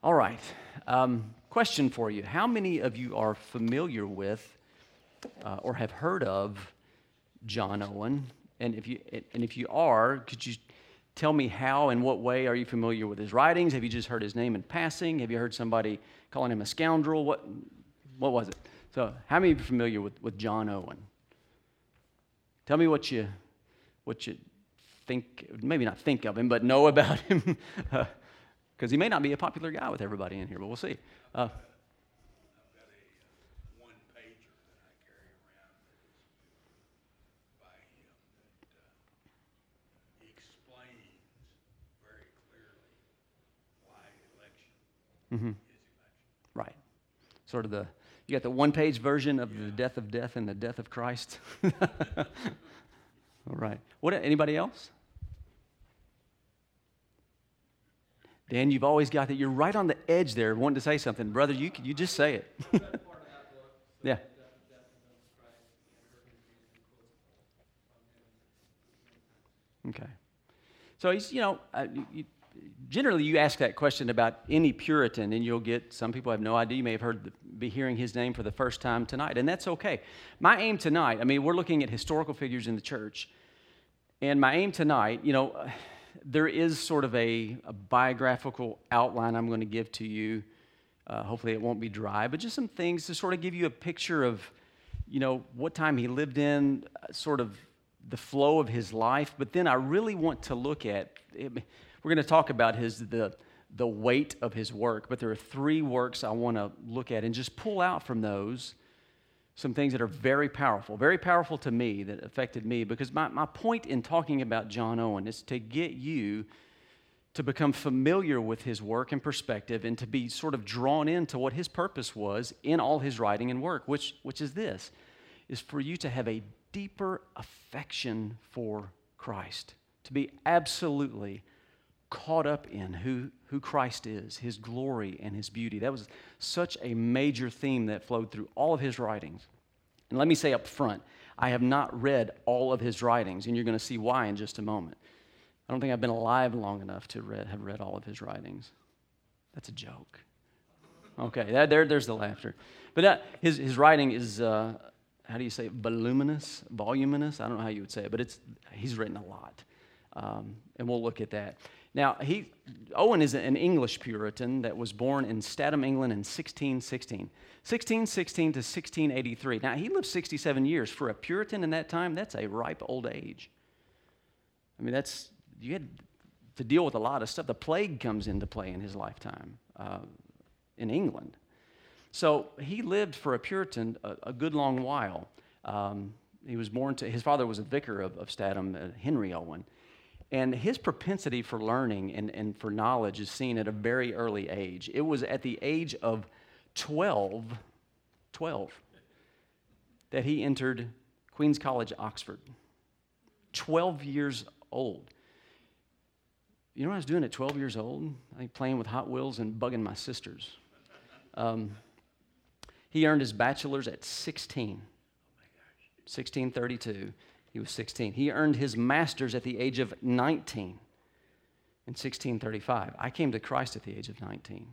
All right. Um, question for you How many of you are familiar with uh, or have heard of John Owen? And if, you, and if you are, could you tell me how and what way are you familiar with his writings? Have you just heard his name in passing? Have you heard somebody calling him a scoundrel? What, what was it? So, how many of you are familiar with, with John Owen? Tell me what you, what you think, maybe not think of him, but know about him. Because he may not be a popular guy with everybody in here, but we'll see. Uh, Mm-hmm. Right. Sort of the, you got the one page version of yeah. the death of death and the death of Christ. All right. What, anybody else? Dan, you've always got that. You're right on the edge there, wanting to say something. Brother, you, you just say it. yeah. Okay. So he's, you know, uh, you, generally you ask that question about any Puritan, and you'll get some people have no idea. You may have heard be hearing his name for the first time tonight, and that's okay. My aim tonight, I mean, we're looking at historical figures in the church, and my aim tonight, you know, there is sort of a, a biographical outline I'm going to give to you. Uh, hopefully, it won't be dry, but just some things to sort of give you a picture of, you know, what time he lived in, uh, sort of the flow of his life. But then I really want to look at. It, we're going to talk about his the the weight of his work, but there are three works I want to look at and just pull out from those some things that are very powerful, very powerful to me that affected me. Because my, my point in talking about John Owen is to get you to become familiar with his work and perspective and to be sort of drawn into what his purpose was in all his writing and work, which, which is this is for you to have a deeper affection for Christ, to be absolutely caught up in who, who Christ is, his glory and his beauty. That was such a major theme that flowed through all of his writings. And let me say up front, I have not read all of his writings, and you're going to see why in just a moment. I don't think I've been alive long enough to read, have read all of his writings. That's a joke. Okay, that, there, there's the laughter. But that, his, his writing is, uh, how do you say it? Voluminous? Voluminous? I don't know how you would say it, but it's, he's written a lot. Um, and we'll look at that. Now, he, Owen is an English Puritan that was born in Statham, England in 1616. 1616 to 1683. Now, he lived 67 years. For a Puritan in that time, that's a ripe old age. I mean, that's, you had to deal with a lot of stuff. The plague comes into play in his lifetime uh, in England. So he lived for a Puritan a, a good long while. Um, he was born to, his father was a vicar of, of Statham, uh, Henry Owen. And his propensity for learning and, and for knowledge is seen at a very early age. It was at the age of 12, 12 that he entered Queen's College, Oxford. 12 years old. You know what I was doing at 12 years old? I think playing with Hot Wheels and bugging my sisters. Um, he earned his bachelor's at 16. 1632. He was 16. He earned his master's at the age of 19 in 1635. I came to Christ at the age of 19.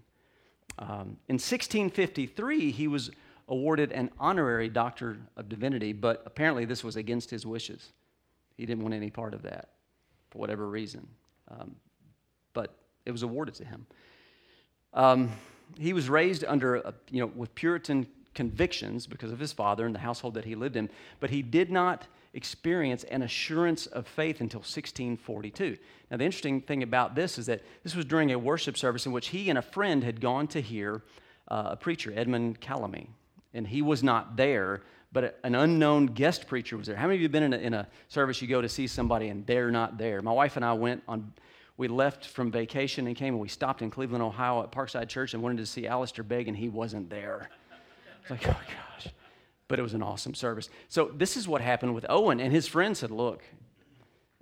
Um, in 1653, he was awarded an honorary doctor of divinity, but apparently this was against his wishes. He didn't want any part of that for whatever reason. Um, but it was awarded to him. Um, he was raised under, a, you know, with Puritan convictions because of his father and the household that he lived in, but he did not experience an assurance of faith until 1642. Now, the interesting thing about this is that this was during a worship service in which he and a friend had gone to hear uh, a preacher, Edmund Calamy, and he was not there, but an unknown guest preacher was there. How many of you have been in a, in a service you go to see somebody and they're not there? My wife and I went on we left from vacation and came and we stopped in Cleveland, Ohio at Parkside Church and wanted to see Alistair Begg, and he wasn't there. It's like, oh gosh but it was an awesome service. So this is what happened with Owen, and his friend said, Look,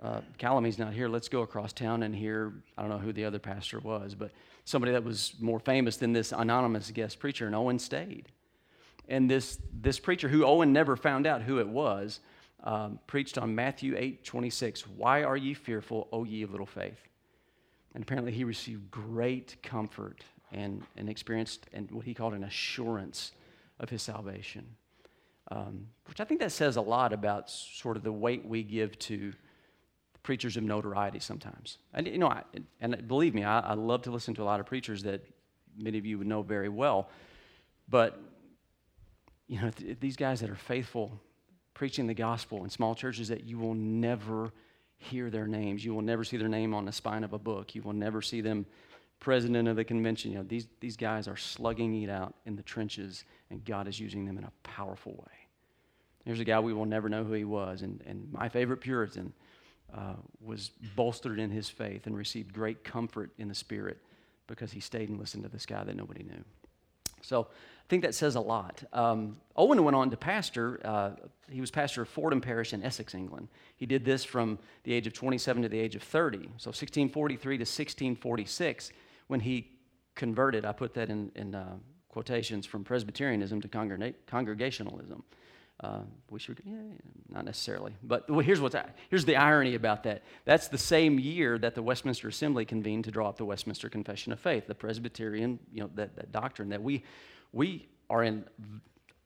uh, Calamy's not here. Let's go across town and hear, I don't know who the other pastor was, but somebody that was more famous than this anonymous guest preacher, and Owen stayed. And this, this preacher, who Owen never found out who it was, um, preached on Matthew 8 26. Why are ye fearful, O ye of little faith? And apparently he received great comfort and, and experienced and what he called an assurance of his salvation. Um, which I think that says a lot about sort of the weight we give to preachers of notoriety sometimes. And, you know, I, and believe me, I, I love to listen to a lot of preachers that many of you would know very well. But, you know, th- these guys that are faithful preaching the gospel in small churches that you will never hear their names. You will never see their name on the spine of a book. You will never see them president of the convention. You know, these, these guys are slugging it out in the trenches, and God is using them in a powerful way. There's a guy we will never know who he was, and, and my favorite Puritan uh, was bolstered in his faith and received great comfort in the Spirit because he stayed and listened to this guy that nobody knew. So I think that says a lot. Um, Owen went on to pastor. Uh, he was pastor of Fordham Parish in Essex, England. He did this from the age of 27 to the age of 30. So 1643 to 1646, when he converted, I put that in, in uh, quotations from Presbyterianism to Congregationalism. Uh, we should, yeah, not necessarily. But well, here's, what's, here's the irony about that. That's the same year that the Westminster Assembly convened to draw up the Westminster Confession of Faith, the Presbyterian, you know, that, that doctrine that we, we are in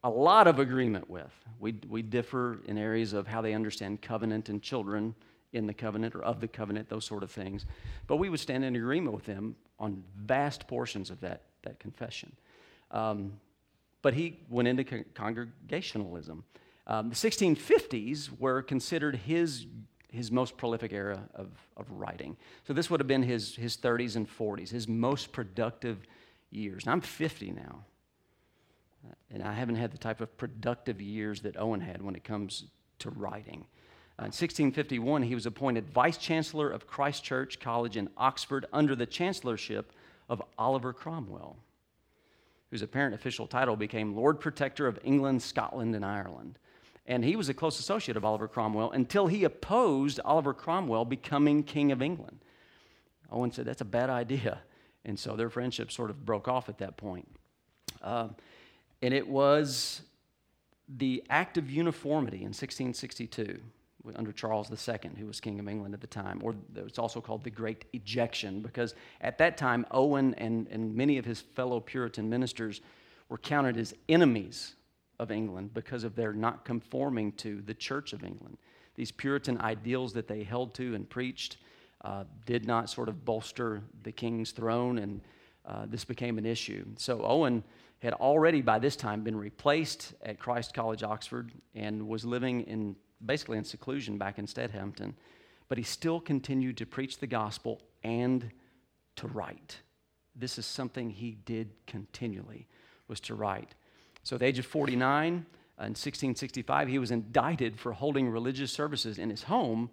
a lot of agreement with. We, we differ in areas of how they understand covenant and children in the covenant or of the covenant, those sort of things. But we would stand in agreement with them on vast portions of that, that confession. Um, but he went into con- Congregationalism. Um, the 1650s were considered his, his most prolific era of, of writing. So this would have been his, his 30s and 40s, his most productive years. And I'm 50 now. And I haven't had the type of productive years that Owen had when it comes to writing. Uh, in 1651, he was appointed Vice Chancellor of Christ Church College in Oxford under the chancellorship of Oliver Cromwell whose apparent official title became Lord Protector of England, Scotland, and Ireland. And he was a close associate of Oliver Cromwell until he opposed Oliver Cromwell becoming King of England. Owen said, That's a bad idea. And so their friendship sort of broke off at that point. Uh, and it was the Act of Uniformity in 1662 under Charles II, who was King of England at the time, or it's also called the Great Ejection, because at that time, Owen and, and many of his fellow Puritan ministers were counted as enemies of England because of their not conforming to the Church of England. These Puritan ideals that they held to and preached uh, did not sort of bolster the king's throne, and uh, this became an issue. So Owen had already by this time been replaced at Christ College, Oxford, and was living in basically in seclusion back in Stadhampton, but he still continued to preach the gospel and to write. This is something he did continually, was to write. So at the age of 49, uh, in 1665, he was indicted for holding religious services in his home,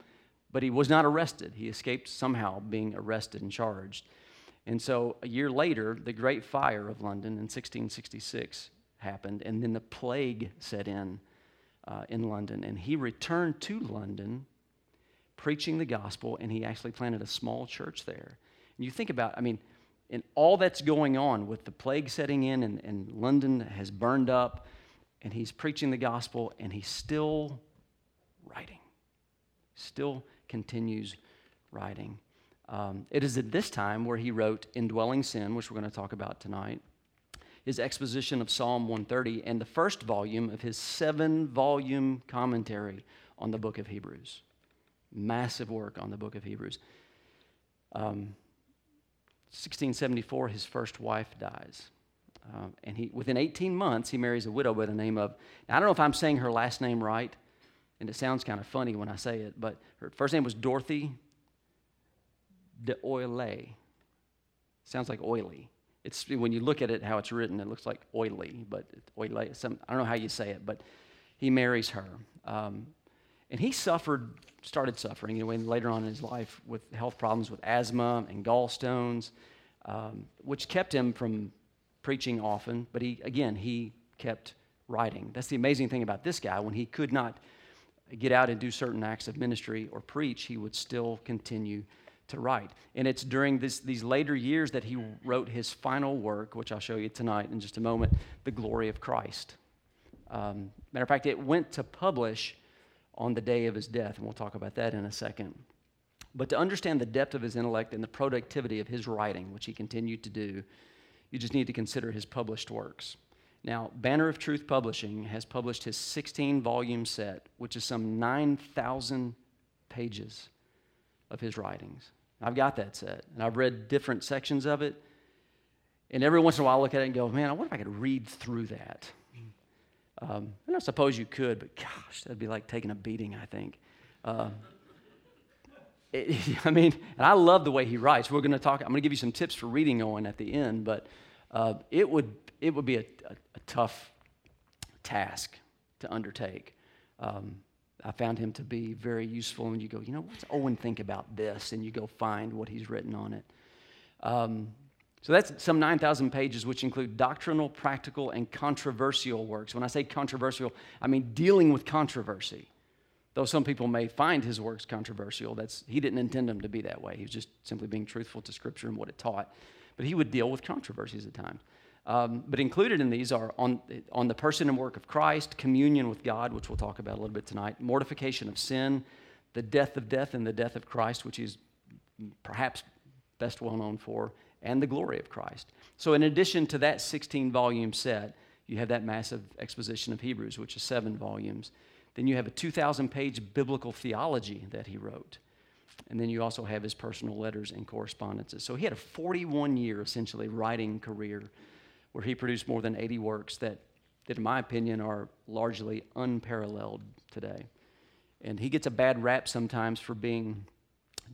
but he was not arrested. He escaped somehow being arrested and charged. And so a year later, the Great Fire of London in 1666 happened, and then the plague set in uh, in London. And he returned to London preaching the gospel, and he actually planted a small church there. And you think about, I mean, in all that's going on with the plague setting in, and, and London has burned up, and he's preaching the gospel, and he's still writing, still continues writing. Um, it is at this time where he wrote Indwelling Sin, which we're going to talk about tonight his exposition of Psalm 130 and the first volume of his seven volume commentary on the book of Hebrews. Massive work on the book of Hebrews. Um, 1674, his first wife dies. Uh, and he, within 18 months, he marries a widow by the name of, I don't know if I'm saying her last name right, and it sounds kind of funny when I say it, but her first name was Dorothy D'Oyley. Sounds like oily. It's when you look at it, how it's written, it looks like oily, but oily. Some, I don't know how you say it, but he marries her, um, and he suffered, started suffering, you know, later on in his life with health problems with asthma and gallstones, um, which kept him from preaching often. But he, again, he kept writing. That's the amazing thing about this guy. When he could not get out and do certain acts of ministry or preach, he would still continue to write. And it's during this, these later years that he wrote his final work, which I'll show you tonight in just a moment The Glory of Christ. Um, matter of fact, it went to publish on the day of his death, and we'll talk about that in a second. But to understand the depth of his intellect and the productivity of his writing, which he continued to do, You just need to consider his published works. Now, Banner of Truth Publishing has published his 16 volume set, which is some 9,000 pages of his writings. I've got that set, and I've read different sections of it. And every once in a while, I look at it and go, man, I wonder if I could read through that. Um, and I suppose you could, but gosh, that'd be like taking a beating, I think. Uh, it, I mean, and I love the way he writes. We're going to talk, I'm going to give you some tips for reading Owen at the end, but uh, it, would, it would be a, a, a tough task to undertake. Um, I found him to be very useful, and you go, you know, what's Owen think about this? And you go find what he's written on it. Um, so that's some 9,000 pages, which include doctrinal, practical, and controversial works. When I say controversial, I mean dealing with controversy. Though some people may find his works controversial, that's, he didn't intend them to be that way. He was just simply being truthful to Scripture and what it taught. But he would deal with controversies at times. Um, but included in these are on, on the person and work of Christ, communion with God, which we'll talk about a little bit tonight, mortification of sin, the death of death and the death of Christ, which is perhaps best well known for, and the glory of Christ. So, in addition to that 16 volume set, you have that massive exposition of Hebrews, which is seven volumes. Then you have a 2,000 page biblical theology that he wrote. And then you also have his personal letters and correspondences. So he had a 41 year, essentially, writing career where he produced more than 80 works that, that in my opinion, are largely unparalleled today. And he gets a bad rap sometimes for being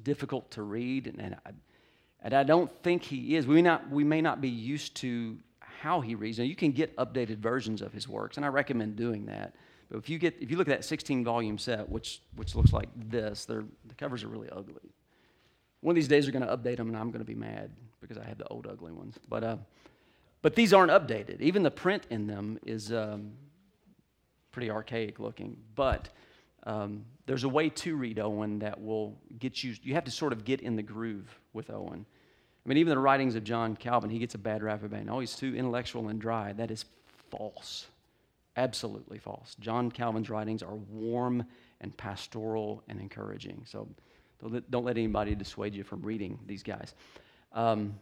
difficult to read, and, and, I, and I don't think he is. We may, not, we may not be used to how he reads. Now, you can get updated versions of his works, and I recommend doing that. But if you, get, if you look at that 16 volume set, which, which looks like this, the covers are really ugly. One of these days they're going to update them, and I'm going to be mad because I have the old ugly ones. But uh, but these aren't updated. Even the print in them is um, pretty archaic looking. But um, there's a way to read Owen that will get you, you have to sort of get in the groove with Owen. I mean, even the writings of John Calvin, he gets a bad rap about, oh, he's too intellectual and dry. That is false. Absolutely false. John Calvin's writings are warm and pastoral and encouraging. So don't let, anybody dissuade you from reading these guys. Um,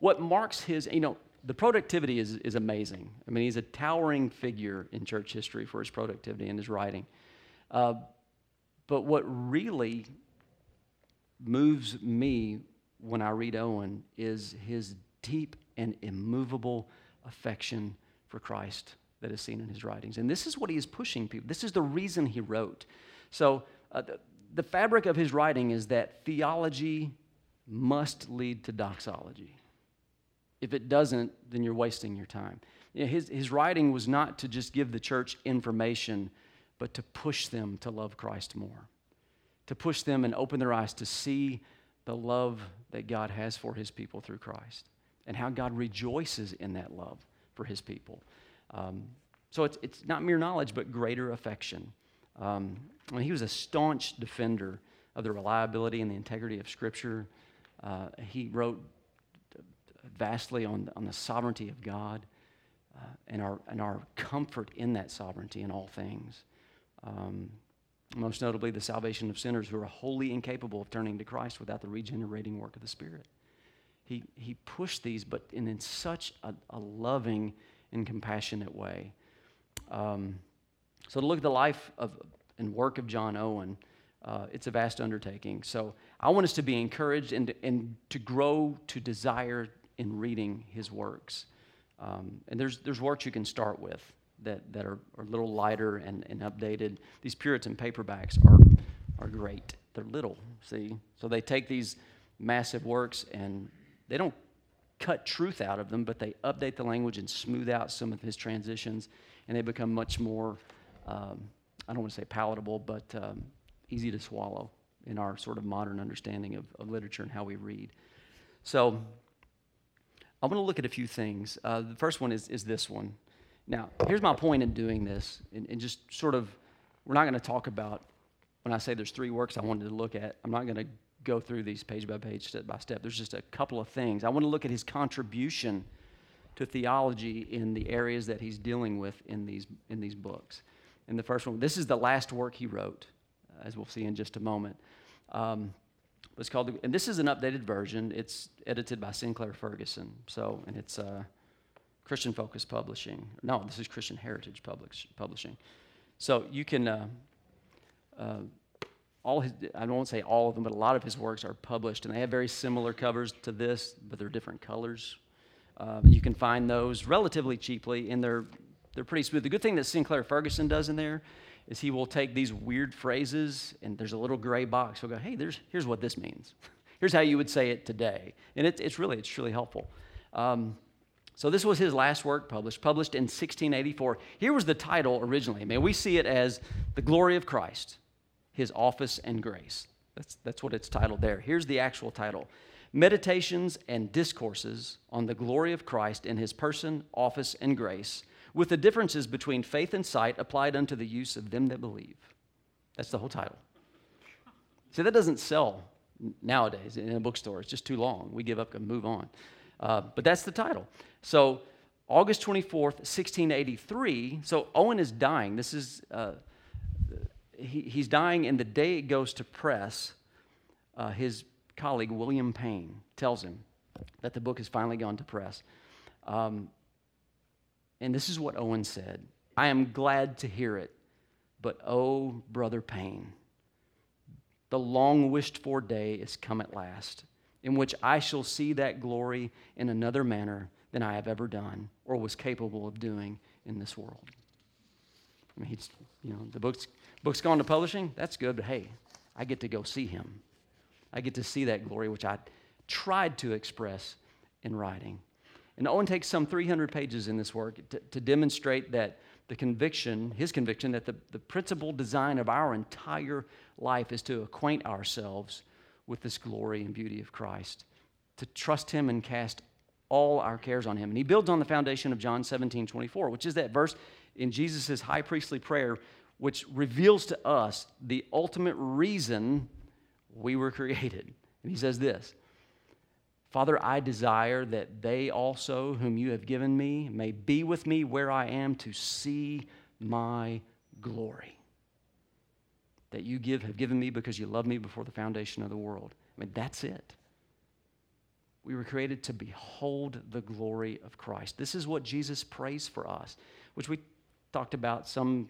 what marks his, you know, the productivity is, is amazing. I mean, he's a towering figure in church history for his productivity and his writing. Uh, but what really moves me when I read Owen is his deep and immovable affection for Christ that is seen in his writings. And this is what he is pushing people. This is the reason he wrote. So, uh, the, the fabric of his writing is that theology must lead to doxology. If it doesn't, then you're wasting your time. You know, his, his writing was not to just give the church information, but to push them to love Christ more, to push them and open their eyes to see the love that God has for his people through Christ and how God rejoices in that love for his people. Um, so it's, it's not mere knowledge, but greater affection. Um, when he was a staunch defender of the reliability and the integrity of Scripture, uh, he wrote vastly on, on the sovereignty of God uh, and, our, and our comfort in that sovereignty in all things. Um, most notably, the salvation of sinners who are wholly incapable of turning to Christ without the regenerating work of the Spirit. He, he pushed these, but in, in such a, a loving and compassionate way. Um, so, to look at the life of, and work of John Owen, uh, it's a vast undertaking. So, I want us to be encouraged and, and to grow to desire in reading his works. Um, and there's, there's works you can start with that, that are, are a little lighter and, and updated. These Puritan paperbacks are, are great. They're little, see? So they take these massive works and they don't cut truth out of them, but they update the language and smooth out some of his transitions, and they become much more, um, I don't want to say palatable, but um, easy to swallow in our sort of modern understanding of, of literature and how we read. So I want to look at a few things. Uh, the first one is, is this one. Now, here's my point in doing this, and, and just sort of, we're not going to talk about, when I say there's three works I wanted to look at, I'm not going to go through these page by page, step by step. There's just a couple of things. I want to look at his contribution to theology in the areas that he's dealing with in these, in these books. And the first one, this is the last work he wrote, as we'll see in just a moment. Um, It's called, and this is an updated version. It's edited by Sinclair Ferguson. So, and it's uh, Christian Focus Publishing. No, this is Christian Heritage Publish, Publishing. So you can, uh, uh, all his, I won't say all of them, but a lot of his works are published, and they have very similar covers to this, but they're different colors. Uh, you can find those relatively cheaply, and they're they're pretty smooth. The good thing that Sinclair Ferguson does in there is he will take these weird phrases, and there's a little gray box. He'll go, "Hey, there's here's what this means. here's how you would say it today," and it, it's really it's really helpful. Um, so this was his last work published, published in 1684. Here was the title originally. I mean, we see it as the glory of Christ, His office and grace. That's that's what it's titled there. Here's the actual title: Meditations and discourses on the glory of Christ in His person, office, and grace with the differences between faith and sight applied unto the use of them that believe. That's the whole title. See, that doesn't sell nowadays in a bookstore. It's just too long. We give up and move on. Uh, but that's the title. So, August 24th, 1683. So, Owen is dying. This is, uh, he, he's dying, and the day it goes to press, uh, his colleague, William Payne, tells him that the book has finally gone to press. Um, and this is what Owen said I am glad to hear it, but oh, Brother Payne, the long wished for day is come at last, in which I shall see that glory in another manner than I have ever done or was capable of doing in this world. I mean, he's, you know, the book's, book's gone to publishing, that's good, but hey, I get to go see him. I get to see that glory, which I tried to express in writing. And Owen takes some 300 pages in this work to, to demonstrate that the conviction, his conviction, that the, the principal design of our entire life is to acquaint ourselves with this glory and beauty of Christ, to trust him and cast all our cares on him. And he builds on the foundation of John 17, 24, which is that verse in Jesus' high priestly prayer, which reveals to us the ultimate reason we were created. And he says this Father, I desire that they also, whom you have given me, may be with me where I am to see my glory. That you give, have given me because you love me before the foundation of the world. I mean, that's it. We were created to behold the glory of Christ. This is what Jesus prays for us, which we talked about some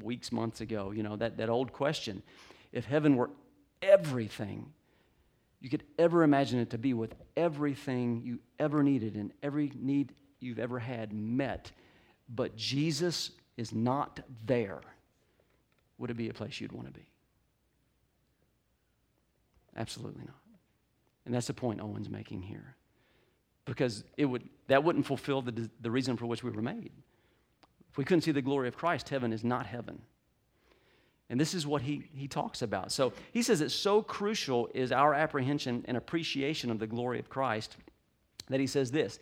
weeks, months ago. You know, that, that old question if heaven were everything you could ever imagine it to be with everything you ever needed and every need you've ever had met, but Jesus is not there, would it be a place you'd want to be? Absolutely not. And that's the point Owen's making here. Because it would, that wouldn't fulfill the, the reason for which we were made. If we couldn't see the glory of Christ, heaven is not heaven. And this is what he, he talks about. So he says it's so crucial is our apprehension and appreciation of the glory of Christ that he says this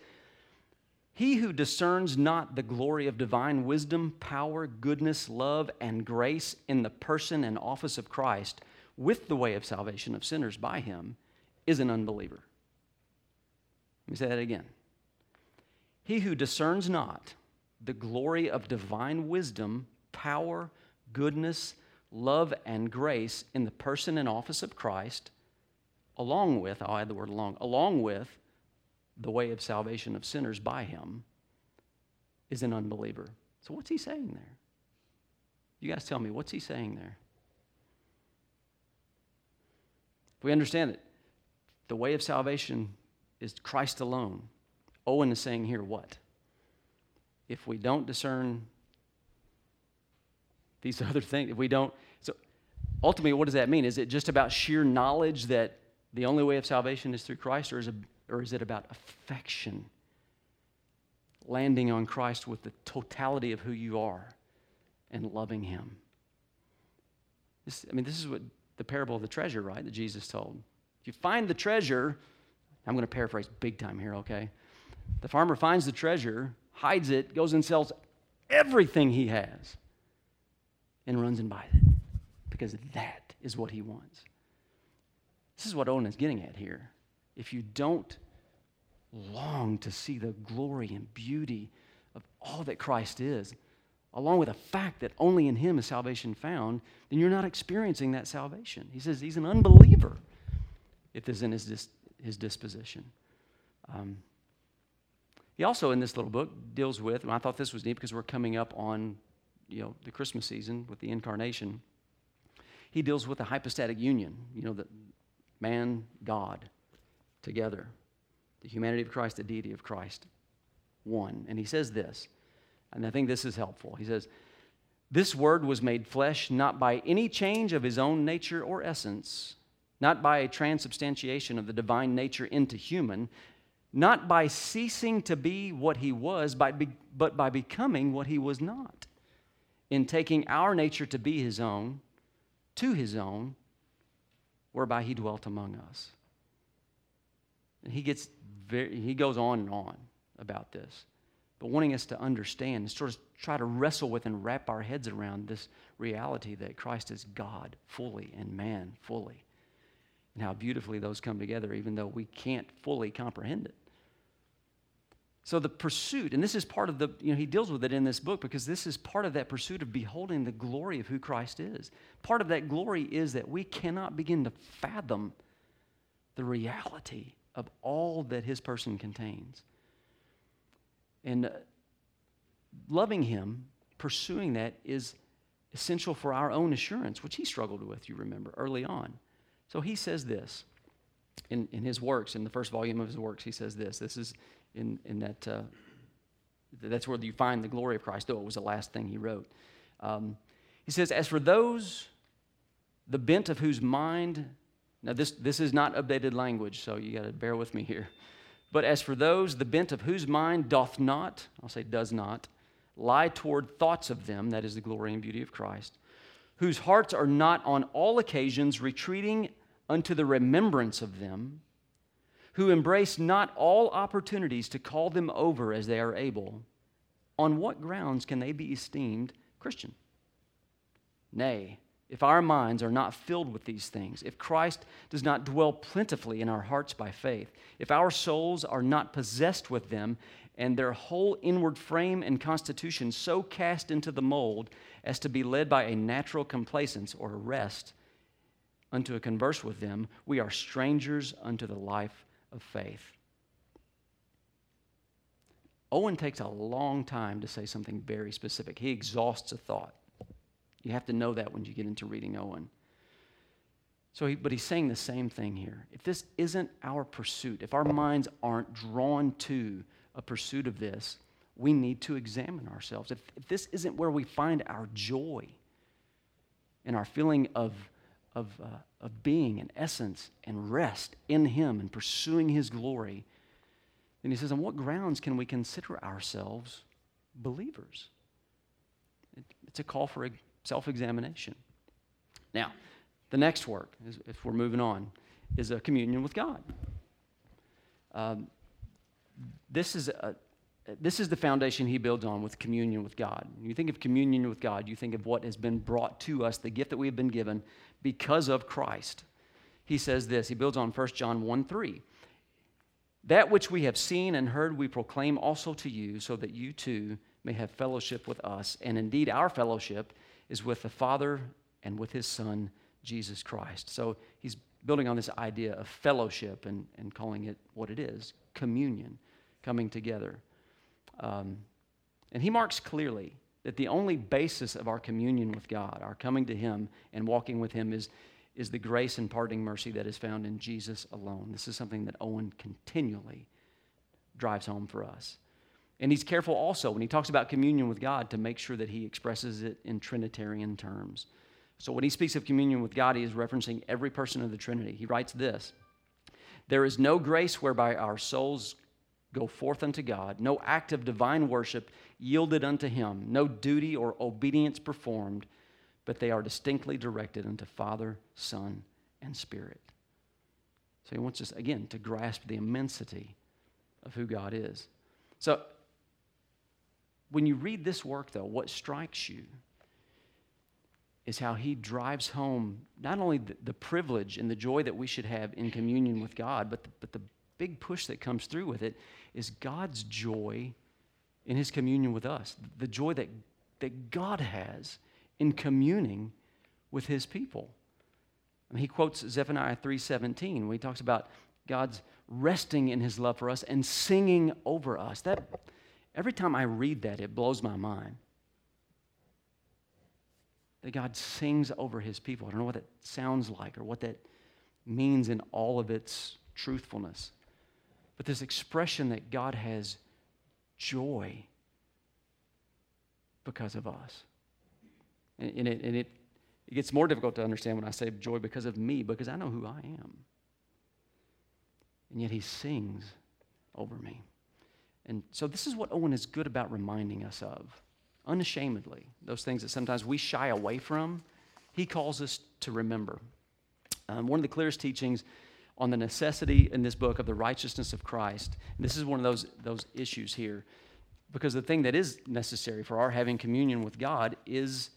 He who discerns not the glory of divine wisdom, power, goodness, love, and grace in the person and office of Christ with the way of salvation of sinners by him is an unbeliever. Let me say that again. He who discerns not the glory of divine wisdom, power, goodness, love and grace in the person and office of Christ, along with, I'll add the word along, along with the way of salvation of sinners by him, is an unbeliever. So, what's he saying there? You guys tell me, what's he saying there? If we understand that the way of salvation is Christ alone, Owen is saying here what? If we don't discern these other things, if we don't, so ultimately, what does that mean? Is it just about sheer knowledge that the only way of salvation is through Christ, or is it, or is it about affection? Landing on Christ with the totality of who you are and loving Him. This, I mean, this is what the parable of the treasure, right, that Jesus told. If you find the treasure, I'm going to paraphrase big time here, okay? The farmer finds the treasure, hides it, goes and sells everything he has, and runs and buys it because that is what he wants. This is what Owen is getting at here. If you don't long to see the glory and beauty of all that Christ is, along with the fact that only in him is salvation found, then you're not experiencing that salvation. He says he's an unbeliever if this is in his, dis- his disposition. Um, he also, in this little book, deals with, and I thought this was neat because we're coming up on you know, the Christmas season with the incarnation. He deals with the hypostatic union, you know, the man, God, together. The humanity of Christ, the deity of Christ, one. And he says this, and I think this is helpful. He says, This word was made flesh not by any change of his own nature or essence, not by a transubstantiation of the divine nature into human, not by ceasing to be what he was, but by becoming what he was not, in taking our nature to be his own, to his own, whereby he dwelt among us. And he gets very, he goes on and on about this, but wanting us to understand and sort of try to wrestle with and wrap our heads around this reality that Christ is God fully and man fully, and how beautifully those come together, even though we can't fully comprehend it. So the pursuit, and this is part of the, you know, he deals with it in this book because this is part of that pursuit of beholding the glory of who Christ is. Part of that glory is that we cannot begin to fathom the reality of all that his person contains. And uh, loving him, pursuing that, is essential for our own assurance, which he struggled with, you remember, early on. So he says this in, in his works, in the first volume of his works, he says this. This is in, in that, uh, that's where you find the glory of Christ, though it was the last thing he wrote. Um, he says, As for those, the bent of whose mind, now this, this is not updated language, so you got to bear with me here. But as for those, the bent of whose mind doth not, I'll say does not, lie toward thoughts of them, that is the glory and beauty of Christ, whose hearts are not on all occasions retreating unto the remembrance of them, who embrace not all opportunities to call them over as they are able, on what grounds can they be esteemed Christian? Nay, if our minds are not filled with these things, if Christ does not dwell plentifully in our hearts by faith, if our souls are not possessed with them, and their whole inward frame and constitution so cast into the mold as to be led by a natural complacence or rest unto a converse with them, we are strangers unto the life of faith. Owen takes a long time to say something very specific. He exhausts a thought. You have to know that when you get into reading Owen. So, he, but he's saying the same thing here. If this isn't our pursuit, if our minds aren't drawn to a pursuit of this, we need to examine ourselves. If, if this isn't where we find our joy and our feeling of of, uh, of being and essence and rest in Him and pursuing His glory, then he says, on what grounds can we consider ourselves believers? It, it's a call for self examination. Now, the next work, if we're moving on, is a communion with God. Um, this is a, this is the foundation he builds on with communion with God. When you think of communion with God, you think of what has been brought to us, the gift that we have been given because of Christ. He says this, he builds on 1 John 1 3. That which we have seen and heard, we proclaim also to you, so that you too may have fellowship with us. And indeed, our fellowship is with the Father and with his Son, Jesus Christ. So he's building on this idea of fellowship and, and calling it what it is communion, coming together. Um, and he marks clearly that the only basis of our communion with God, our coming to Him and walking with Him, is, is the grace and parting mercy that is found in Jesus alone. This is something that Owen continually drives home for us. And he's careful also when he talks about communion with God to make sure that he expresses it in Trinitarian terms. So when he speaks of communion with God, he is referencing every person of the Trinity. He writes this There is no grace whereby our souls go forth unto God, no act of divine worship yielded unto Him, no duty or obedience performed, but they are distinctly directed unto Father, Son, and Spirit. So he wants us, again, to grasp the immensity of who God is. So when you read this work, though, what strikes you is how he drives home not only the, the, privilege and the joy that we should have in communion with God, but the, but the big push that comes through with it is God's joy in his communion with us, the joy that, that God has in communing with his people. I mean, he quotes Zephaniah 3:17 when he talks about God's resting in his love for us and singing over us. That every time I read that, it blows my mind. That God sings over his people. I don't know what that sounds like or what that means in all of its truthfulness. But this expression that God has joy because of us. And, and, it, and it, it gets more difficult to understand when I say joy because of me, because I know who I am. And yet he sings over me. And so this is what Owen is good about reminding us of, unashamedly. Those things that sometimes we shy away from, he calls us to remember. Um, one of the clearest teachings on the necessity in this book of the righteousness of Christ. this is one of those, those issues here. Because the thing that is necessary for our having communion with God is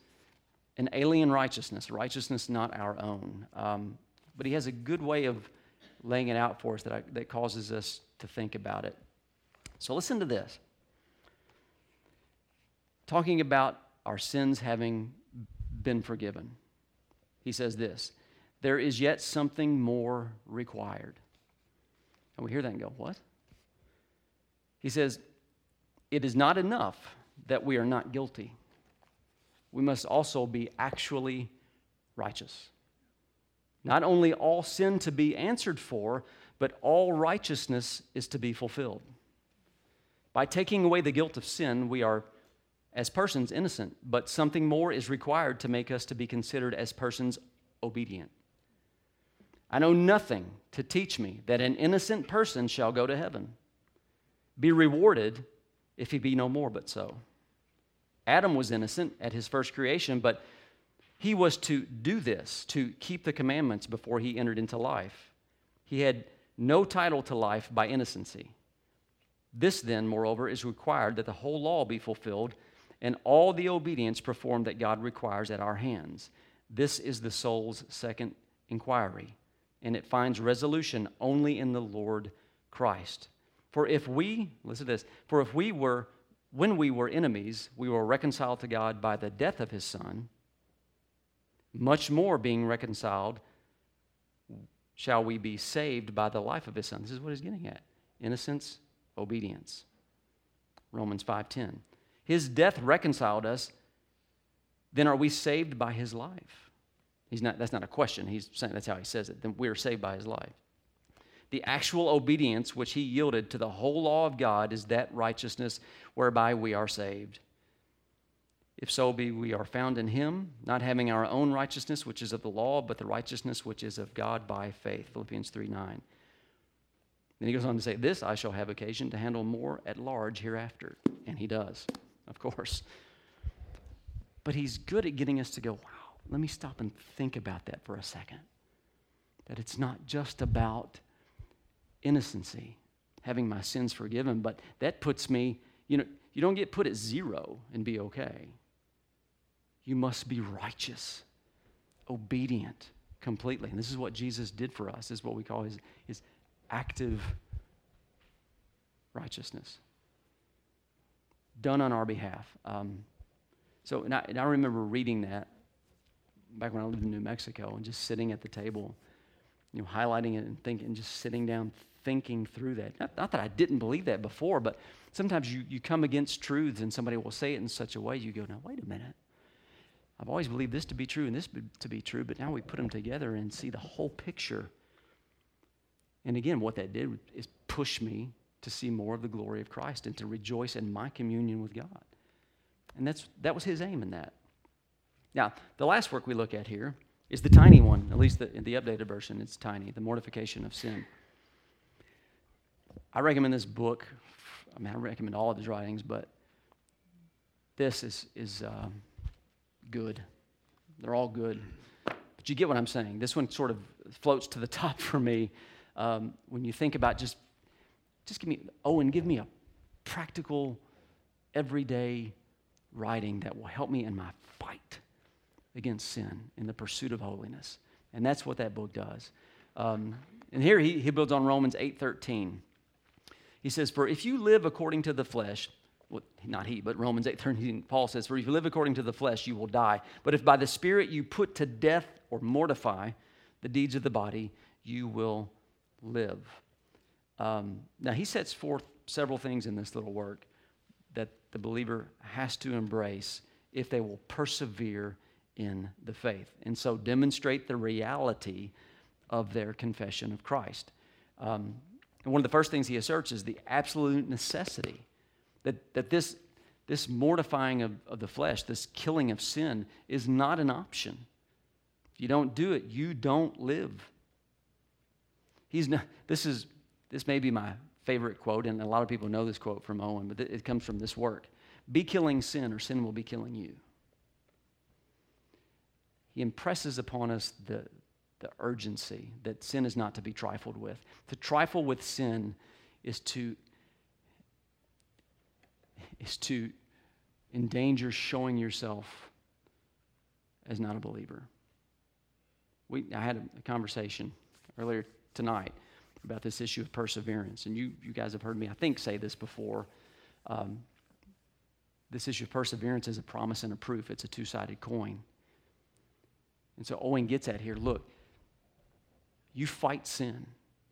an alien righteousness, righteousness not our own. Um, but he has a good way of laying it out for us that, I, that causes us to think about it. So listen to this. Talking about our sins having been forgiven, he says this there is yet something more required. And we hear that and go, What? He says, It is not enough that we are not guilty. We must also be actually righteous. Not only all sin to be answered for, but all righteousness is to be fulfilled. By taking away the guilt of sin, we are, as persons, innocent, but something more is required to make us to be considered as persons obedient. I know nothing to teach me that an innocent person shall go to heaven, be rewarded if he be no more but so. Adam was innocent at his first creation, but he was to do this, to keep the commandments before he entered into life. He had no title to life by innocency. This, then, moreover, is required that the whole law be fulfilled and all the obedience performed that God requires at our hands. This is the soul's second inquiry and it finds resolution only in the Lord Christ. For if we, listen to this, for if we were, when we were enemies, we were reconciled to God by the death of his Son, much more being reconciled, shall we be saved by the life of his Son. This is what he's getting at innocence, obedience. Romans 5:10. His death reconciled us, then are we saved by his life? He's not, that's not a question. He's saying that's how he says it. Then we are saved by his life. The actual obedience which he yielded to the whole law of God is that righteousness whereby we are saved. If so be we are found in him, not having our own righteousness, which is of the law, but the righteousness which is of God by faith. Philippians 3 9. Then he goes on to say, This I shall have occasion to handle more at large hereafter. And he does, of course. But he's good at getting us to go, wow let me stop and think about that for a second. That it's not just about innocency, having my sins forgiven, but that puts me, you know, you don't get put at zero and be okay. You must be righteous, obedient completely. And this is what Jesus did for us, is what we call his, his active righteousness. Done on our behalf. Um, so, and I, and I remember reading that back when I lived in New Mexico and just sitting at the table, you know, highlighting it and thinking, just sitting down thinking through that. Not, not, that I didn't believe that before, but sometimes you, you come against truths and somebody will say it in such a way you go, now, wait a minute. I've always believed this to be true and this to be true, but now we put them together and see the whole picture. And again, what that did is push me to see more of the glory of Christ and to rejoice in my communion with God. And that's, that was his aim in that. Now, the last work we look at here is the tiny one, at least the, in the updated version, it's tiny, the mortification of sin. I recommend this book. I mean, I recommend all of his writings, but this is, is uh, good. They're all good. But you get what I'm saying. This one sort of floats to the top for me um, when you think about just, just give me, oh, and give me a practical, everyday writing that will help me in my fight against sin in the pursuit of holiness. And that's what that book does. Um, and here he, he builds on Romans 8.13. He says, For if you live according to the flesh, well, not he, but Romans 8.13, Paul says, For if you live according to the flesh, you will die. But if by the Spirit you put to death or mortify the deeds of the body, you will live. Um, now, he sets forth several things in this little work that the believer has to embrace if they will persevere in the faith. And so demonstrate the reality of their confession of Christ. Um, and one of the first things he asserts is the absolute necessity that, that this, this mortifying of, of the flesh, this killing of sin, is not an option. If you don't do it, you don't live. He's not, this is this may be my favorite quote, and a lot of people know this quote from Owen, but it comes from this work. Be killing sin, or sin will be killing you. Impresses upon us the, the urgency that sin is not to be trifled with. To trifle with sin is to, is to endanger showing yourself as not a believer. We, I had a, a conversation earlier tonight about this issue of perseverance. And you, you guys have heard me, I think, say this before. Um, this issue of perseverance is a promise and a proof, it's a two sided coin. And so Owen gets at here look, you fight sin.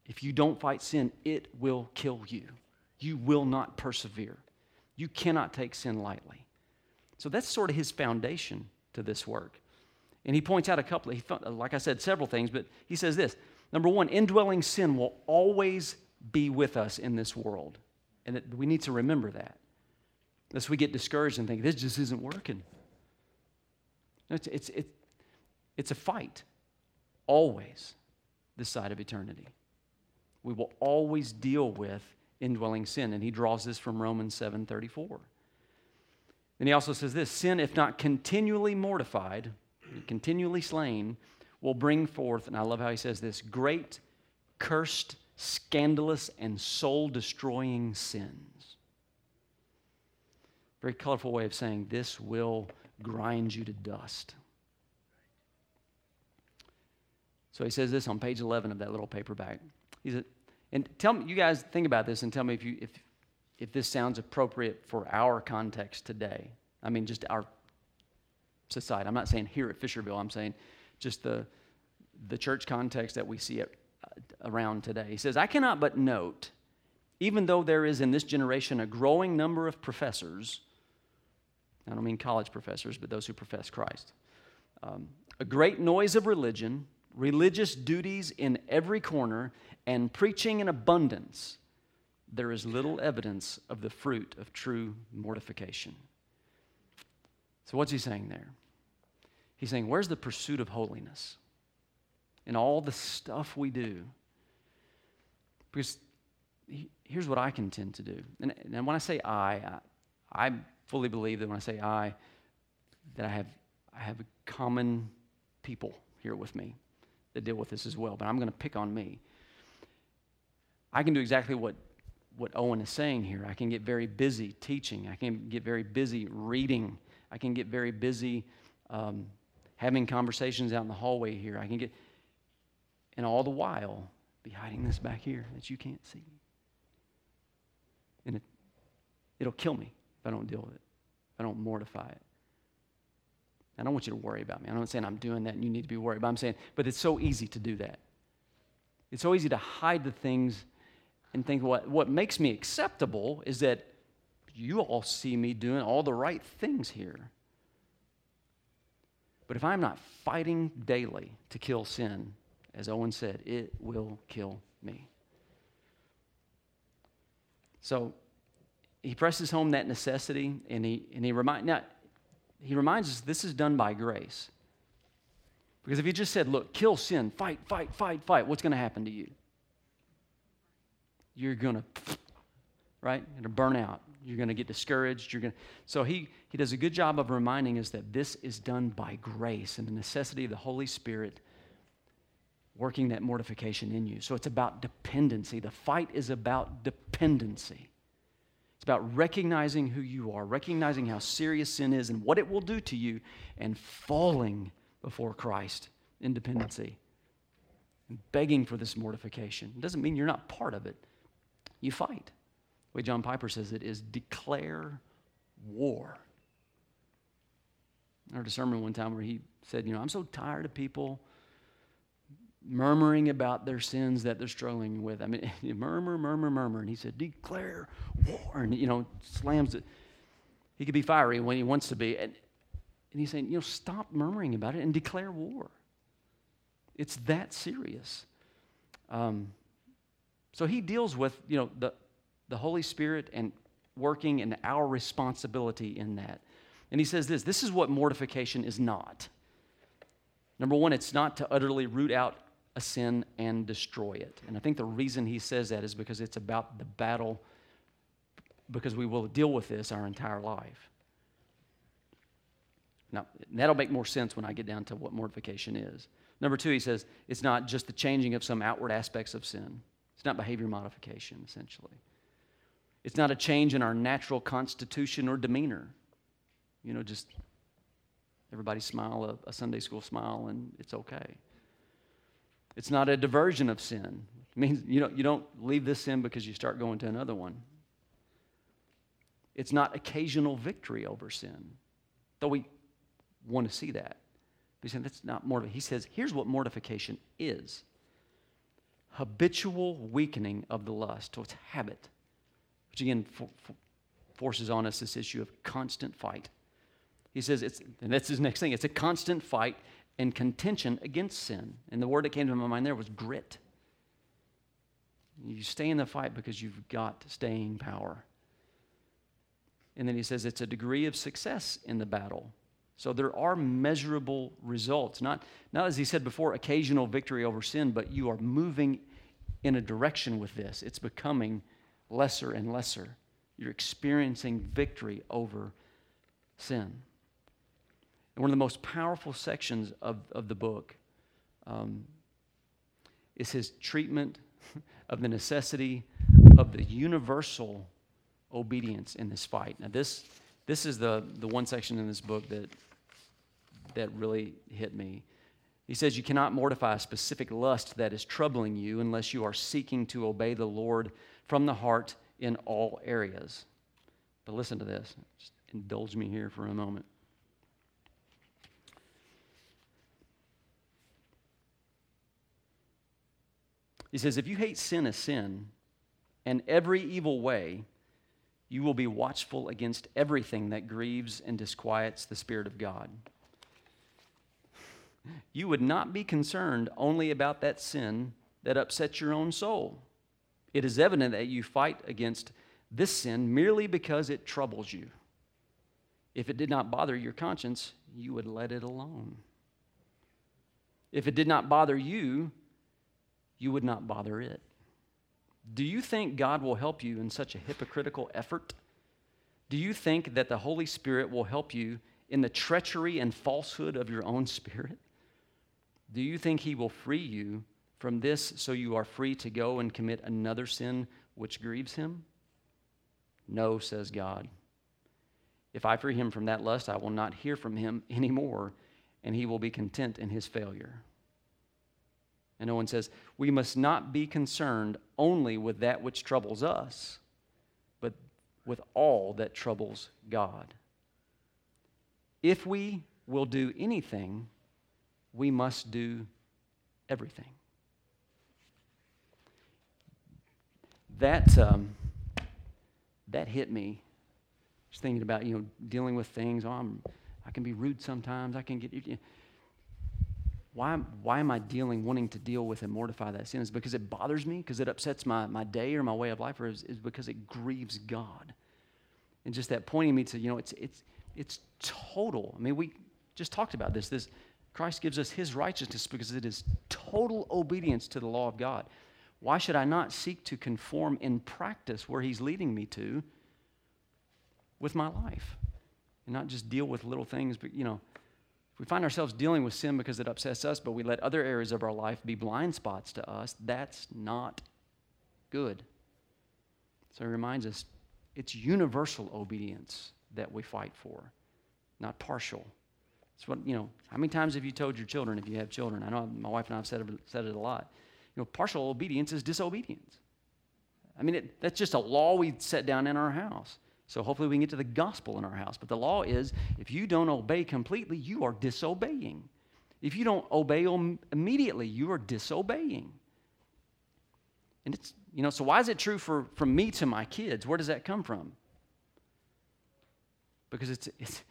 If you don't fight sin, it will kill you. You will not persevere. You cannot take sin lightly. So that's sort of his foundation to this work. And he points out a couple, he, like I said, several things, but he says this Number one, indwelling sin will always be with us in this world. And we need to remember that. Lest we get discouraged and think, this just isn't working. It's, it's, it, it's a fight, always, this side of eternity. We will always deal with indwelling sin. And he draws this from Romans 7 34. Then he also says this sin, if not continually mortified, continually slain, will bring forth, and I love how he says this great, cursed, scandalous, and soul destroying sins. Very colorful way of saying this will grind you to dust. So he says this on page 11 of that little paperback. He said, and tell me, you guys think about this and tell me if, you, if, if this sounds appropriate for our context today. I mean, just our society. I'm not saying here at Fisherville, I'm saying just the, the church context that we see it around today. He says, I cannot but note, even though there is in this generation a growing number of professors, I don't mean college professors, but those who profess Christ, um, a great noise of religion, religious duties in every corner, and preaching in abundance, there is little evidence of the fruit of true mortification. So, what's he saying there? He's saying, Where's the pursuit of holiness in all the stuff we do? Because here's what I contend to do. And, and when I say I, I, I fully believe that when I say I, that I have, I have common people here with me that deal with this as well, but I'm going to pick on me. I can do exactly what, what Owen is saying here. I can get very busy teaching, I can get very busy reading, I can get very busy um, having conversations out in the hallway here. I can get, and all the while, be hiding this back here that you can't see. And it, it'll kill me if I don't deal with it, if I don't mortify it. I don't want you to worry about me. I'm not saying I'm doing that and you need to be worried, but I'm saying, but it's so easy to do that. It's so easy to hide the things and think what, what makes me acceptable is that you all see me doing all the right things here. But if I'm not fighting daily to kill sin, as Owen said, it will kill me. So he presses home that necessity and he, and he, remind, now, he reminds us this is done by grace. Because if he just said, look, kill sin, fight, fight, fight, fight, what's going to happen to you? You're going to, right? You're going to burn out. You're going to get discouraged. You're going to... So he, he does a good job of reminding us that this is done by grace and the necessity of the Holy Spirit working that mortification in you. So it's about dependency. The fight is about dependency. About recognizing who you are, recognizing how serious sin is and what it will do to you, and falling before Christ in dependency. And begging for this mortification. It doesn't mean you're not part of it. You fight The way John Piper says it is declare war. I heard a sermon one time where he said, You know, I'm so tired of people murmuring about their sins that they're struggling with. I mean, murmur, murmur, murmur. And he said, declare war. And, you know, slams it. He could be fiery when he wants to be. And, and he's saying, you know, stop murmuring about it and declare war. It's that serious. Um, so he deals with, you know, the, the Holy Spirit and working and our responsibility in that. And he says this this is what mortification is not. Number one, it's not to utterly root out a sin and destroy it. And I think the reason he says that is because it's about the battle, because we will deal with this our entire life. Now, that'll make more sense when I get down to what mortification is. Number two, he says it's not just the changing of some outward aspects of sin, it's not behavior modification, essentially. It's not a change in our natural constitution or demeanor. You know, just everybody smile a, a Sunday school smile and it's okay. It's not a diversion of sin. It means you don't, you don't leave this sin because you start going to another one. It's not occasional victory over sin, though we want to see that. He that's not mortification. He says, here's what mortification is habitual weakening of the lust. So it's habit which again for, for forces on us this issue of constant fight. He says it's, and that's his next thing, it's a constant fight and contention against sin. And the word that came to my mind there was grit. You stay in the fight because you've got staying power. And then he says it's a degree of success in the battle. So there are measurable results. Not, not as he said before, occasional victory over sin, but you are moving in a direction with this. It's becoming lesser and lesser. You're experiencing victory over sin. And one of the most powerful sections of, of the book um, is his treatment of the necessity of the universal obedience in this fight. Now, this, this is the, the one section in this book that, that really hit me. He says, You cannot mortify a specific lust that is troubling you unless you are seeking to obey the Lord from the heart in all areas. But listen to this. Just indulge me here for a moment. He says, If you hate sin as sin and every evil way, you will be watchful against everything that grieves and disquiets the Spirit of God. You would not be concerned only about that sin that upsets your own soul it is evident that you fight against this sin merely because it troubles you. If it did not bother your conscience, you would let it alone. If it did not bother you, you would not bother it. Do you think God will help you in such a hypocritical effort? Do you think that the Holy Spirit will help you in the treachery and falsehood of your own spirit? Do you think He will free you from this so you are free to go and commit another sin which grieves him? No, says God. If I free him from that lust, I will not hear from him anymore, and he will be content in his failure. And Owen says, We must not be concerned only with that which troubles us, but with all that troubles God. If we will do anything, we must do everything. that, um, that hit me. Just thinking about, you know, dealing with things. Oh, I can be rude sometimes. I can get. You know, why, why am I dealing, wanting to deal with and mortify that sin? Is because it bothers me, because it upsets my, my day or my way of life, or is, is because it grieves God? And just that pointing me to, you know, it's, it's, it's total. I mean, we just talked about this. This Christ gives us his righteousness because it is total obedience to the law of God. Why should I not seek to conform in practice where He's leading me to with my life? And not just deal with little things, but, you know, we find ourselves dealing with sin because it upsets us, but we let other areas of our life be blind spots to us, that's not good. So he reminds us it's universal obedience that we fight for, not partial. It's what, you know, how many times have you told your children, if you have children? I know my wife and I have said it, said it a lot. You know, partial obedience is disobedience. I mean, it, that's just a law we set down in our house. So hopefully we can get to the gospel in our house. But the law is if you don't obey completely, you are disobeying. If you don't obey immediately, you are disobeying. And it's, you know, so why is it true for, from me to my kids? Where does that come from? Because it's, it's,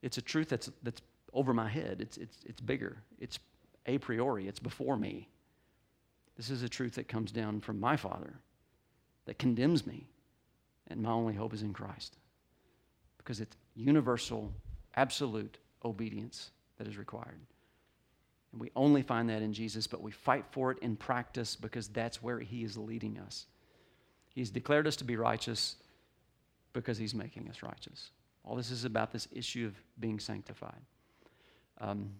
it's a truth that's, that's over my head. It's, it's, it's bigger. It's a priori. It's before me. This is a truth that comes down from my Father that condemns me. And my only hope is in Christ. Because it's universal, absolute obedience that is required. And we only find that in Jesus, but we fight for it in practice because that's where He is leading us. He's declared us to be righteous because He's making us righteous. All this is about this issue of being sanctified. Um,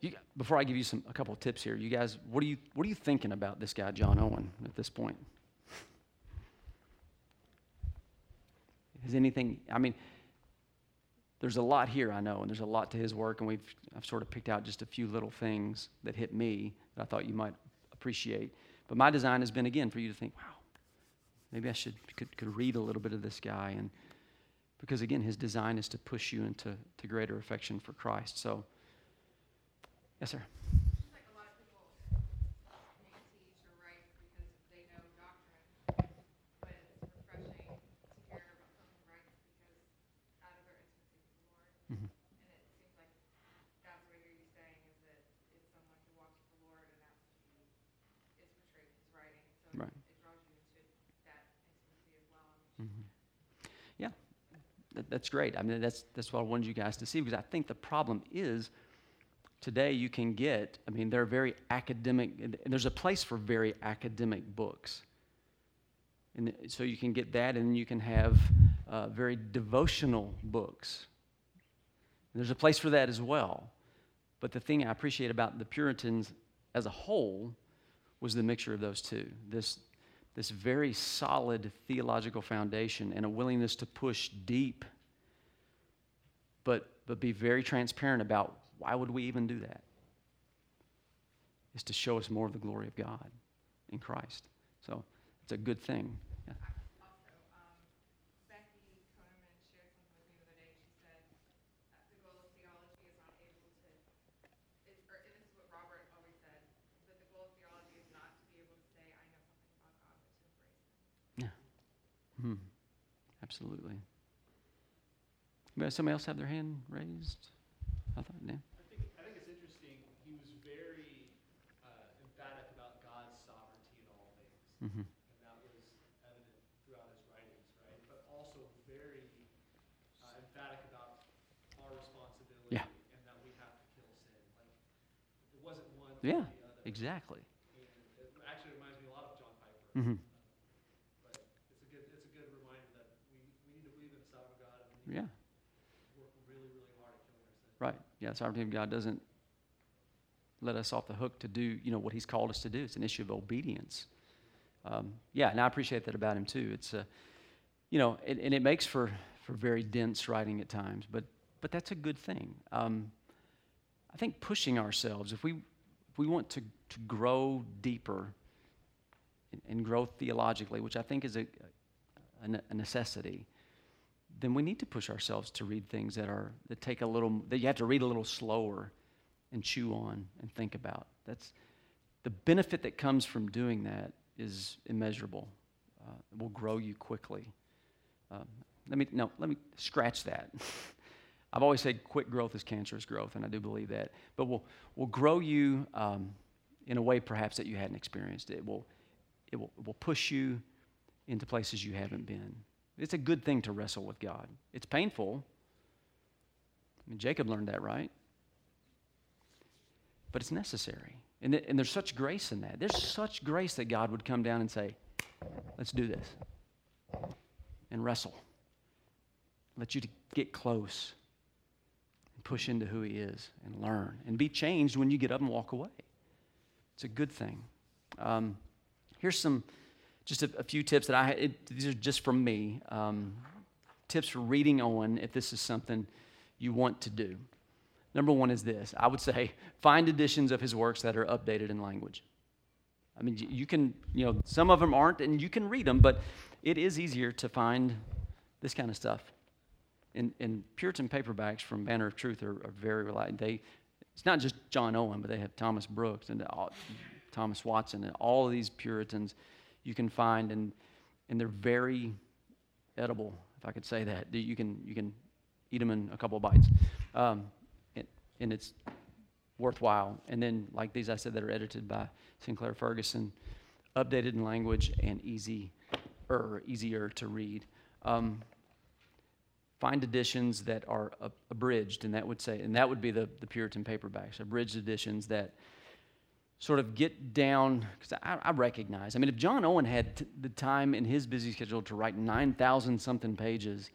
you, before I give you some, a couple of tips here, you guys, what are you, what are you thinking about this guy, John Owen, at this point? Is anything, I mean, there's a lot here, I know, and there's a lot to his work, and we've, I've sort of picked out just a few little things that hit me that I thought you might appreciate. But my design has been, again, for you to think, wow, maybe I should, could, could read a little bit of this guy. And because, again, his design is to push you into to greater affection for Christ. So, yes, sir. that, that's great. I mean, that's, that's what I wanted you guys to see because I think the problem is today you can get, I mean, they're very academic, and there's a place for very academic books. And so you can get that, and you can have uh, very devotional books. And there's a place for that as well. But the thing I appreciate about the Puritans as a whole was the mixture of those two this this very solid theological foundation and a willingness to push deep, but, but be very transparent about why would we even do that? Is to show us more of the glory of God in Christ. So it's a good thing. Hmm. Absolutely. Somebody else have their hand raised? I thought, Dan. I think, it's interesting. He was very uh, emphatic about God's sovereignty in all things. Mm-hmm. And that was evident throughout his writings, right? But also very uh, emphatic about our responsibility yeah. and that we have to kill sin. Like, it wasn't one yeah, exactly. And it actually reminds me a lot of John Piper. Mm-hmm. Yeah. Really, really right. Yeah, sovereignty of God doesn't let us off the hook to do, you know, what he's called us to do. It's an issue of obedience. Um, yeah, and I appreciate that about him too. It's, uh, you know, and, and, it makes for, for very dense writing at times, but, but that's a good thing. Um, I think pushing ourselves, if we, if we want to, to grow deeper and, and grow theologically, which I think is a, a, a necessity, then we need to push ourselves to read things that are that take a little that you have to read a little slower and chew on and think about. That's the benefit that comes from doing that is immeasurable. Uh, it will grow you quickly. Um, let me no, let me scratch that. I've always said quick growth is cancerous growth, and I do believe that. But will will grow you um, in a way perhaps that you hadn't experienced. It will it will, it will push you into places you haven't been. It's a good thing to wrestle with God. It's painful. I mean, Jacob learned that, right? But it's necessary. And, th- and there's such grace in that. There's such grace that God would come down and say, let's do this and wrestle. Let you get close and push into who He is and learn and be changed when you get up and walk away. It's a good thing. Um, here's some just a, a few tips that I, it, these are just from me. Um, tips for reading Owen if this is something you want to do. Number one is this I would say find editions of his works that are updated in language. I mean, you can, you know, some of them aren't, and you can read them, but it is easier to find this kind of stuff And, and Puritan paperbacks from Banner of Truth are, are very reliable. They, it's not just John Owen, but they have Thomas Brooks and all, Thomas Watson and all of these Puritans you can find, and, and they're very edible, if I could say that. You can, you can eat them in a couple of bites. Um, and, and it's worthwhile. And then, like these I said, that are edited by Sinclair Ferguson, updated in language and easy, er, easier to read. Um, find editions that are abridged, and that would say, and that would be the, the Puritan paperbacks, abridged editions that sort of get down, because I, I, recognize, I mean, if John Owen had t- the time in his busy schedule to write 9,000 something pages,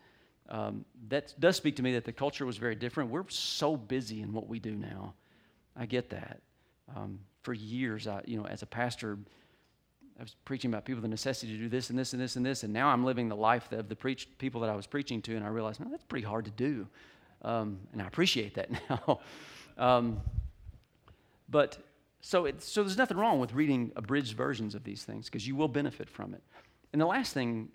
um, that does speak to me that the culture was very different. We're so busy in what we do now. I get that. Um, for years, I, you know, as a pastor, I was preaching about people the necessity to do this and this and this and this, and now I'm living the life of the preach, people that I was preaching to, and I realize, no, that's pretty hard to do, um, and I appreciate that now. um, but so, it, so there's nothing wrong with reading abridged versions of these things because you will benefit from it. And the last thing,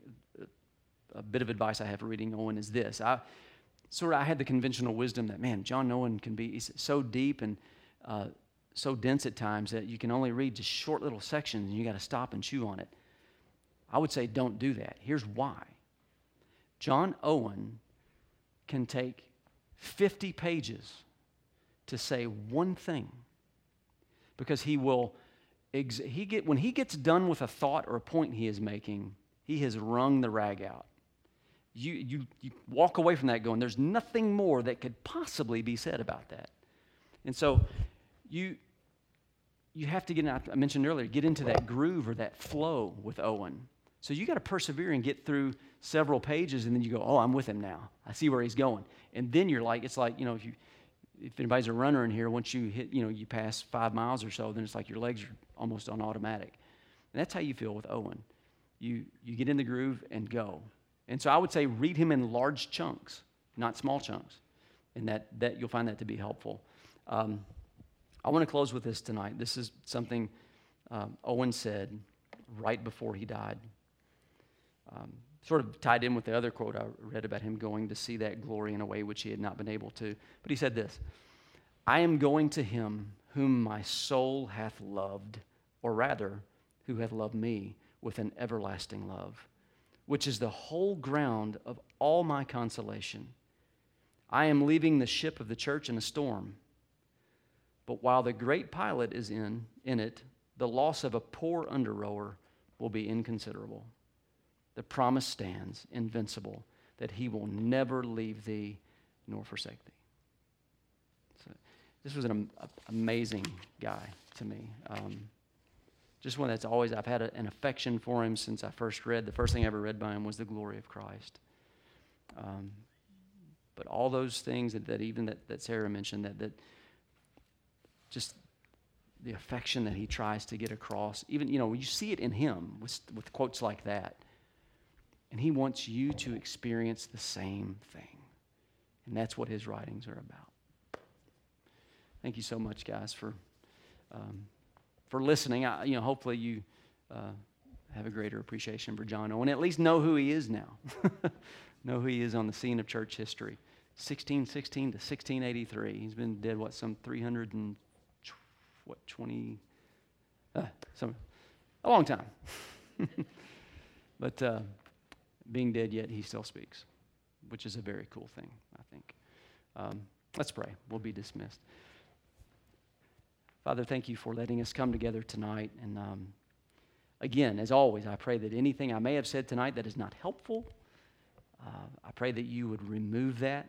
a bit of advice I have for reading Owen is this: I sort of I had the conventional wisdom that man, John Owen can be so deep and uh, so dense at times that you can only read just short little sections and you got to stop and chew on it. I would say don't do that. Here's why John Owen can take 50 pages to say one thing because he will ex- he get when he gets done with a thought or a point he is making he has wrung the rag out you, you, you walk away from that going there's nothing more that could possibly be said about that and so you you have to get in, I mentioned earlier, get into that groove or that flow with Owen. So you got to persevere and get through several pages, and then you go, "Oh, I'm with him now. I see where he's going." And then you're like, it's like you know, if you if anybody's a runner in here, once you hit, you know, you pass five miles or so, then it's like your legs are almost on automatic. And that's how you feel with Owen. You you get in the groove and go. And so I would say read him in large chunks, not small chunks, and that that you'll find that to be helpful. Um, I want to close with this tonight. This is something um, Owen said right before he died. Um, sort of tied in with the other quote I read about him going to see that glory in a way which he had not been able to. But he said this I am going to him whom my soul hath loved, or rather, who hath loved me with an everlasting love, which is the whole ground of all my consolation. I am leaving the ship of the church in a storm but while the great pilot is in, in it, the loss of a poor under rower will be inconsiderable. The promise stands invincible that he will never leave thee nor forsake thee. So, this was an amazing guy to me. Um, just one that's always, I've had a, an affection for him since I first read. The first thing I ever read by him was The Glory of Christ. Um, but all those things that, that even that, that Sarah mentioned, that, that just the affection that he tries to get across. Even, you know, you see it in him with, with quotes like that. And he wants you to experience the same thing. And that's what his writings are about. Thank you so much, guys, for, um, for listening. I, you know, hopefully you uh, have a greater appreciation for John Owen. At least know who he is now. know who he is on the scene of church history. 1616 to 1683. He's been dead, what, some 300 and what, 20, uh, some, a long time. but uh, being dead yet, he still speaks, which is a very cool thing, I think. Um, let's pray. We'll be dismissed. Father, thank you for letting us come together tonight. And um, again, as always, I pray that anything I may have said tonight that is not helpful, uh, I pray that you would remove that.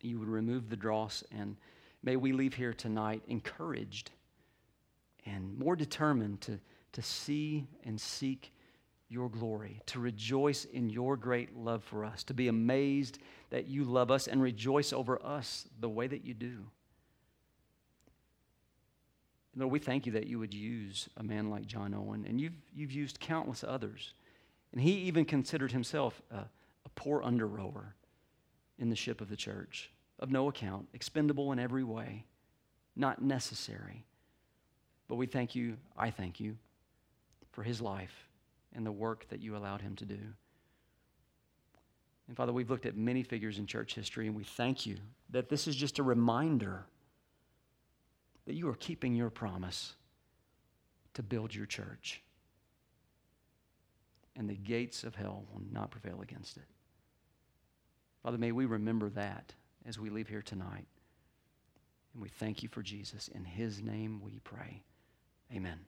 You would remove the dross and May we leave here tonight encouraged and more determined to, to see and seek your glory, to rejoice in your great love for us, to be amazed that you love us and rejoice over us the way that you do. Lord, we thank you that you would use a man like John Owen, and you've, you've used countless others. And he even considered himself a, a poor under rower in the ship of the church of no account, expendable in every way, not necessary. But we thank you, I thank you, for his life and the work that you allowed him to do. And Father, we've looked at many figures in church history, and we thank you that this is just a reminder that you are keeping your promise to build your church. And the gates of hell will not prevail against it. Father, may we remember that as we leave here tonight. And we thank you for Jesus. In his name we pray. Amen.